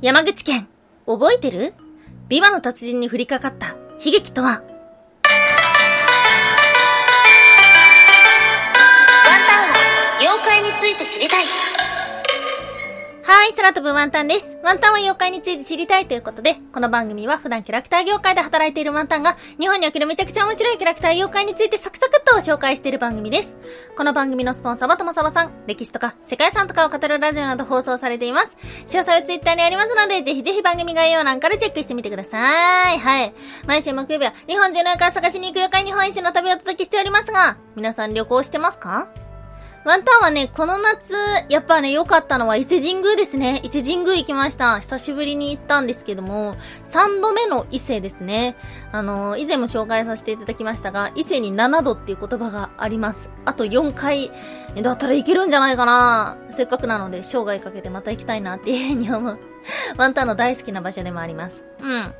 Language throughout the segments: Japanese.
山口県、覚えてる？ビバの達人に降りかかった悲劇とは？ワンタンは妖怪について知りたい。はい、空飛ぶワンタンです。ワンタンは妖怪について知りたいということで、この番組は普段キャラクター業界で働いているワンタンが、日本におけるめちゃくちゃ面白いキャラクター妖怪についてサクサクっと紹介している番組です。この番組のスポンサーはともさまさん、歴史とか世界遺産とかを語るラジオなど放送されています。詳細はツイッターにありますので、ぜひぜひ番組概要欄からチェックしてみてください。はい。毎週木曜日は日本中の妖怪探しに行く妖怪日本一周の旅をお届けしておりますが、皆さん旅行してますか？ワンタンはね、この夏、やっぱね、良かったのは伊勢神宮ですね。伊勢神宮行きました。久しぶりに行ったんですけども、3度目の伊勢ですね。あの、以前も紹介させていただきましたが、伊勢に7度っていう言葉があります。あと4回、だったらいけるんじゃないかな。せっかくなので、生涯かけてまた行きたいなっていうふうに思う。ワンタンの大好きな場所でもあります。うん。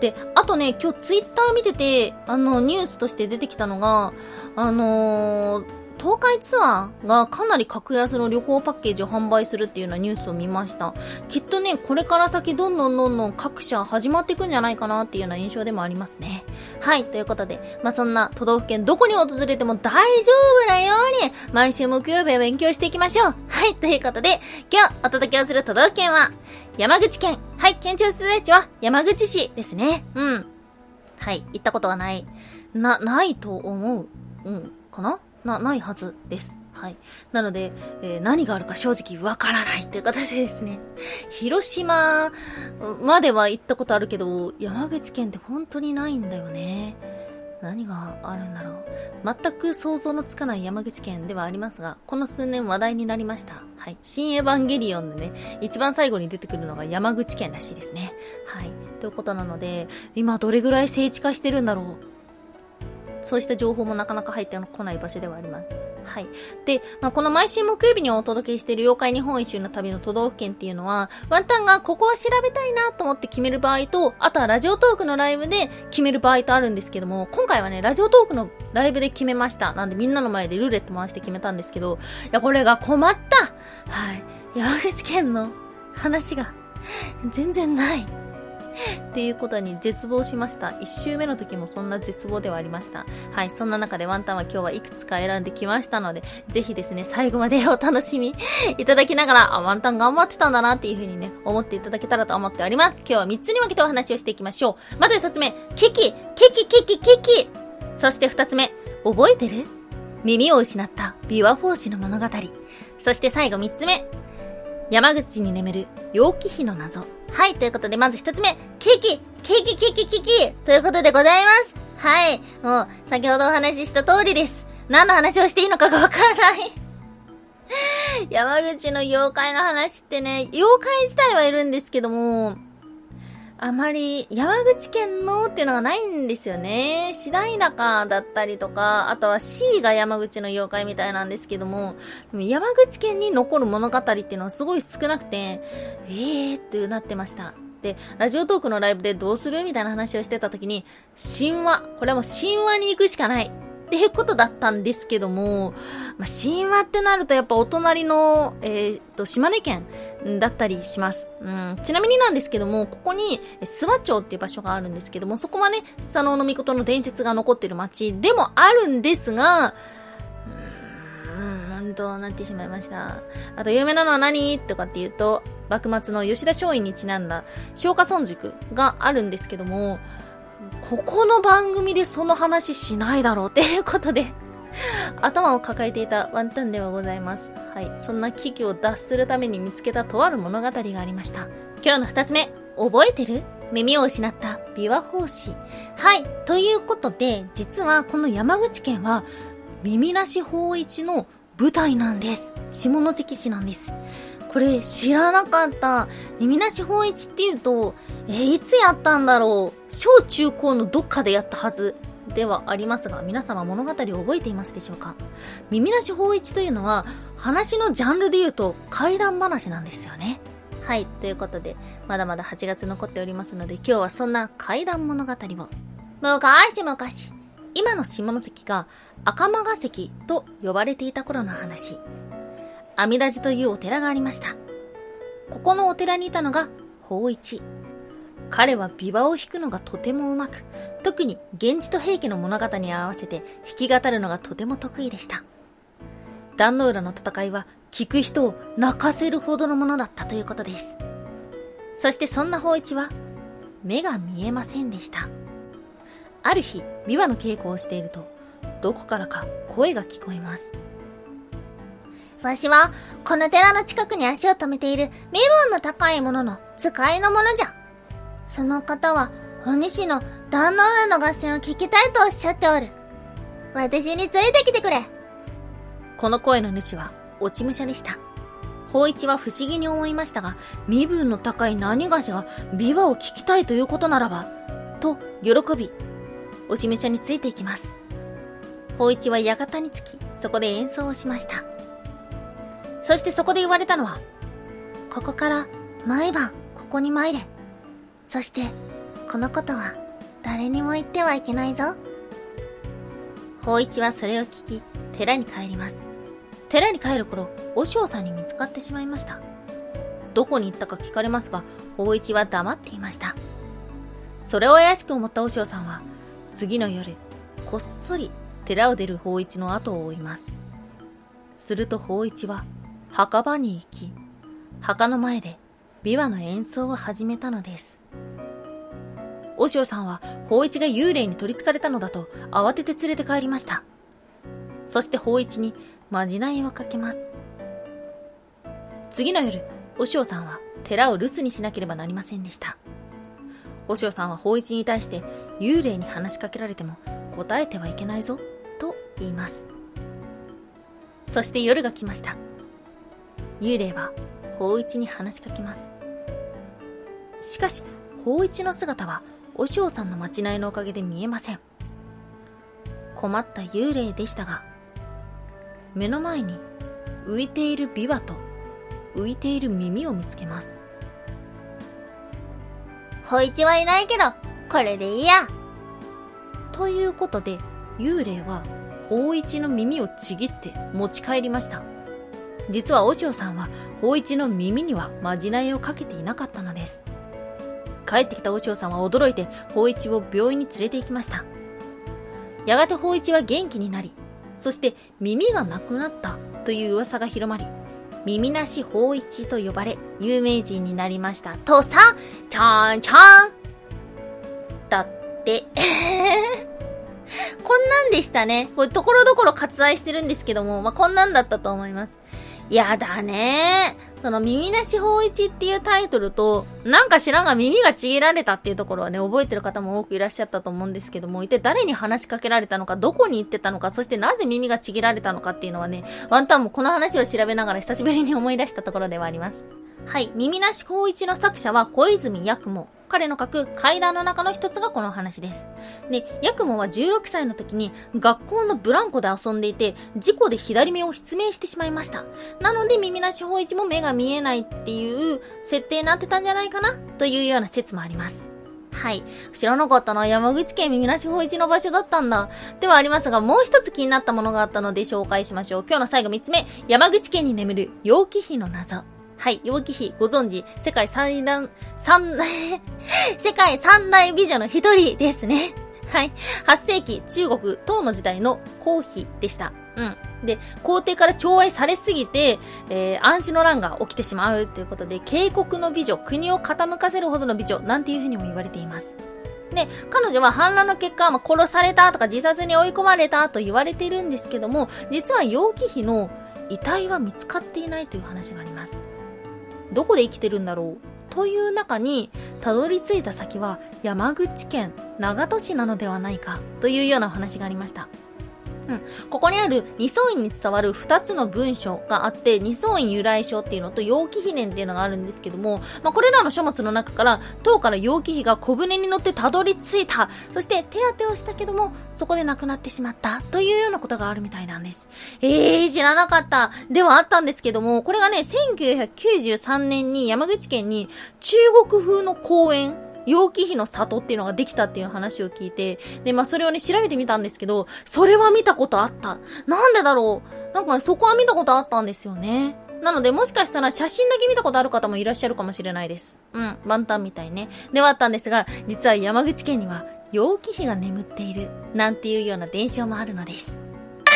で、あとね、今日ツイッター見てて、あの、ニュースとして出てきたのが、あのー東海ツアーがかなり格安の旅行パッケージを販売するっていうようなニュースを見ました。きっとね、これから先どんどんどんどん各社始まっていくんじゃないかなっていうような印象でもありますね。はい、ということで、まあ、そんな都道府県どこに訪れても大丈夫なように、毎週木曜日は勉強していきましょう。はい、ということで、今日お届けをする都道府県は、山口県。はい、県庁所在地は山口市ですね。うん。はい、行ったことはない。な、ないと思う。うん、かな？な、ないはずです。はい。なので、えー、何があるか正直わからないっていう形でですね、広島までは行ったことあるけど、山口県って本当にないんだよね。何があるんだろう。全く想像のつかない山口県ではありますが、この数年話題になりました。はい。新エヴァンゲリオンでね、一番最後に出てくるのが山口県らしいですね。はい。ということなので、今どれぐらい聖地化してるんだろう。そうした情報もなかなか入ってこない場所ではあります。はい。で、まあ、この毎週木曜日にお届けしている妖怪日本一周の旅の都道府県っていうのは、ワンタンがここは調べたいなと思って決める場合と、あとはラジオトークのライブで決める場合とあるんですけども、今回はね、ラジオトークのライブで決めました。なんでみんなの前でルーレット回して決めたんですけど、いや、これが困ったはい。山口県の話が全然ない。っていうことに絶望しました。1周目の時もそんな絶望ではありました。はい、そんな中でワンタンは今日はいくつか選んできましたので、ぜひですね、最後までお楽しみいただきながら、あ、ワンタン頑張ってたんだなっていう風にね、思っていただけたらと思っております。今日は3つに分けてお話をしていきましょう。まず1つ目、キキ、キキキキキキそして2つ目、覚えてる？耳を失った琵琶法師の物語。そして最後3つ目、山口に眠る陽気碑の謎。はい、ということで、まず一つ目、ケーキケーキケーキケキということでございます。はい、もう、先ほどお話しした通りです。何の話をしていいのかがわからない 山口の妖怪の話ってね、妖怪自体はいるんですけども、あまり山口県のっていうのがないんですよね。次第高だったりとか、あとは C が山口の妖怪みたいなんですけども、でも山口県に残る物語っていうのはすごい少なくて、えーってなってました。で、ラジオトークのライブでどうする？みたいな話をしてた時に、神話。これはもう神話に行くしかない。っていうことだったんですけども、まあ、神話ってなるとやっぱお隣の、えー、っと、島根県だったりします。うん、ちなみになんですけども、ここに、諏訪町っていう場所があるんですけども、そこはね、スサノオノミコトの伝説が残ってる町でもあるんですが、うーん、と、なってしまいました。あと、有名なのは何？とかっていうと、幕末の吉田松陰にちなんだ、松下村塾があるんですけども、ここの番組でその話しないだろうっていうことで頭を抱えていたワンタンではございます。はい。そんな危機を脱するために見つけたとある物語がありました。今日の二つ目、覚えてる？耳を失った琵琶法師。はい。ということで、実はこの山口県は、耳なし法一の舞台なんです。下関市なんです。これ知らなかった。耳なし法一っていうと、えー、いつやったんだろう？小中高のどっかでやったはずではありますが、皆様物語を覚えていますでしょうか？耳なし法一というのは、話のジャンルで言うと怪談話なんですよね。はい、ということで、まだまだ8月残っておりますので、今日はそんな怪談物語を。昔々、今の下関が赤間が関と呼ばれていた頃の話。阿弥陀寺というお寺がありました。ここのお寺にいたのが、法一。彼は琵琶を弾くのがとてもうまく、特に源氏と平家の物語に合わせて弾き語るのがとても得意でした。壇ノ浦の戦いは聞く人を泣かせるほどのものだったということです。そしてそんな法一は、目が見えませんでした。ある日、琵琶の稽古をしていると、どこからか声が聞こえます。わしは、この寺の近くに足を止めている身分の高い者のの使いの者じゃ。その方は、お主の旦那浦の合戦を聞きたいとおっしゃっておる。私についてきてくれ。この声の主は、落ち武者でした。法一は不思議に思いましたが、身分の高い何がしが琵琶を聞きたいということならば、と喜び、落ち武者についていきます。法一は館に着き、そこで演奏をしました。そしてそこで言われたのは、ここから毎晩ここに参れ。そして、このことは誰にも言ってはいけないぞ。法一はそれを聞き、寺に帰ります。寺に帰る頃、和尚さんに見つかってしまいました。どこに行ったか聞かれますが、法一は黙っていました。それを怪しく思った和尚さんは、次の夜、こっそり寺を出る法一の後を追います。すると法一は、墓場に行き、墓の前で琵琶の演奏を始めたのです。和尚さんは法一が幽霊に取り憑かれたのだと慌てて連れて帰りました。そして法一にまじないをかけます。次の夜、和尚さんは寺を留守にしなければなりませんでした。和尚さんは法一に対して幽霊に話しかけられても答えてはいけないぞと言います。そして夜が来ました。幽霊は法一に話しかけます。しかし、法一の姿は、和尚さんの待ちないのおかげで見えません。困った幽霊でしたが、目の前に浮いている琵琶と浮いている耳を見つけます。法一はいないけど、これでいいや。ということで、幽霊は法一の耳をちぎって持ち帰りました。実は和尚さんは法一の耳にはまじないをかけていなかったのです。帰ってきた和尚さんは驚いて法一を病院に連れて行きました。やがて法一は元気になり、そして耳がなくなったという噂が広まり、耳なし法一と呼ばれ有名人になりました。とさ、ちゃんちゃんだって。こんなんでしたね。これところどころ割愛してるんですけども、まあ、こんなんだったと思います。やだねその耳なし法一っていうタイトルと、なんか知らんが耳がちぎられたっていうところはね、覚えてる方も多くいらっしゃったと思うんですけども、一体誰に話しかけられたのか、どこに行ってたのか、そしてなぜ耳がちぎられたのかっていうのはね、ワンタンもこの話を調べながら久しぶりに思い出したところではあります。はい、耳なし法一の作者は小泉八雲。彼の書く階段の中の一つがこの話です。で、ヤクモは16歳の時に学校のブランコで遊んでいて、事故で左目を失明してしまいました。なので耳なし法一も目が見えないっていう設定になってたんじゃないかな？というような説もあります。はい。知らなかったな。山口県耳なし法一の場所だったんだ。ではありますが、もう一つ気になったものがあったので紹介しましょう。今日の最後三つ目。山口県に眠る陽気碑の謎。はい、陽気妃、ご存知、世界最大、三、世界三大美女の一人ですね。はい。8世紀中国、唐の時代の皇妃でした。うん。で、皇帝から寵愛されすぎて、えー、暗視の乱が起きてしまうということで、警告の美女、国を傾かせるほどの美女、なんていうふうにも言われています。で、彼女は反乱の結果、ま、殺されたとか自殺に追い込まれたと言われているんですけども、実は楊貴妃の遺体は見つかっていないという話があります。どこで生きてるんだろうという中にたどり着いた先は山口県長門市なのではないかというようなお話がありました。うん。ここにある二層院に伝わる二つの文書があって、二層院由来書っていうのと陽気秘伝っていうのがあるんですけども、まあ、これらの書物の中から、唐から陽気碑が小舟に乗ってたどり着いた。そして手当てをしたけども、そこで亡くなってしまった。というようなことがあるみたいなんです。えー、知らなかった。ではあったんですけども、これがね、1993年に山口県に中国風の公園、陽気碑の里っていうのができたっていう話を聞いて、で、まあそれをね、調べてみたんですけど、それは見たことあった。なんでだろう？なんかね、そこは見たことあったんですよね。なので、もしかしたら写真だけ見たことある方もいらっしゃるかもしれないです。うん、ワンタンみたいね。ではあったんですが、実は山口県には、陽気比が眠っている、なんていうような伝承もあるのです。ワン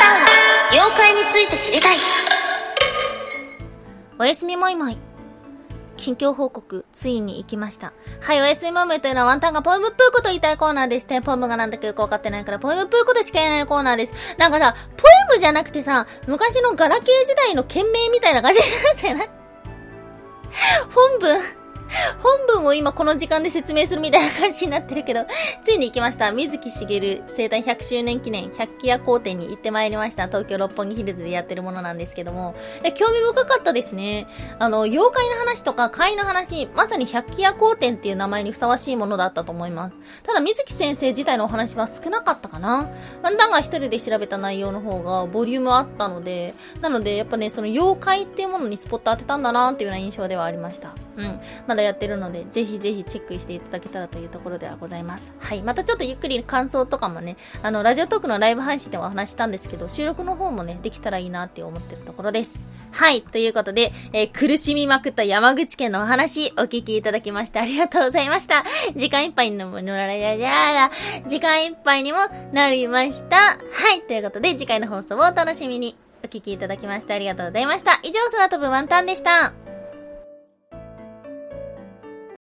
タンは、妖怪について知りたい。おやすみもいもい。近況報告、ついに行きました。はい、おやすみもいもいというのはワンタンがポエムプーこと言いたいコーナーですね。ポエムがなんだかよくわかってないから、ポエムプーことしか言えないコーナーです。なんかさ、ポエムじゃなくてさ、昔のガラケー時代の件名みたいな感じになってない？本文？本文を今この時間で説明するみたいな感じになってるけど、ついに行きました。水木しげる生誕100周年記念百鬼夜行展に行ってまいりました。東京六本木ヒルズでやってるものなんですけども、え興味深かったですね。あの、妖怪の話とか怪の話、まさに百鬼夜行展っていう名前にふさわしいものだったと思います。ただ水木先生自体のお話は少なかったかな。ワンダンが一人で調べた内容の方がボリュームあったので、なのでやっぱね、その妖怪っていうものにスポット当てたんだなっていうような印象ではありました。うん。まだやってるので、ぜひぜひチェックしていただけたらというところではございます。はい。またちょっとゆっくり感想とかもね、あの、ラジオトークのライブ配信でもお話したんですけど、収録の方もね、できたらいいなって思ってるところです。はい。ということで、えー、苦しみまくった山口県のお話、お聞きいただきましてありがとうございました。時間いっぱいにもならやら、時間いっぱいにもなりました。はい。ということで、次回の放送をお楽しみに。お聞きいただきましてありがとうございました。以上、空飛ぶワンタンでした。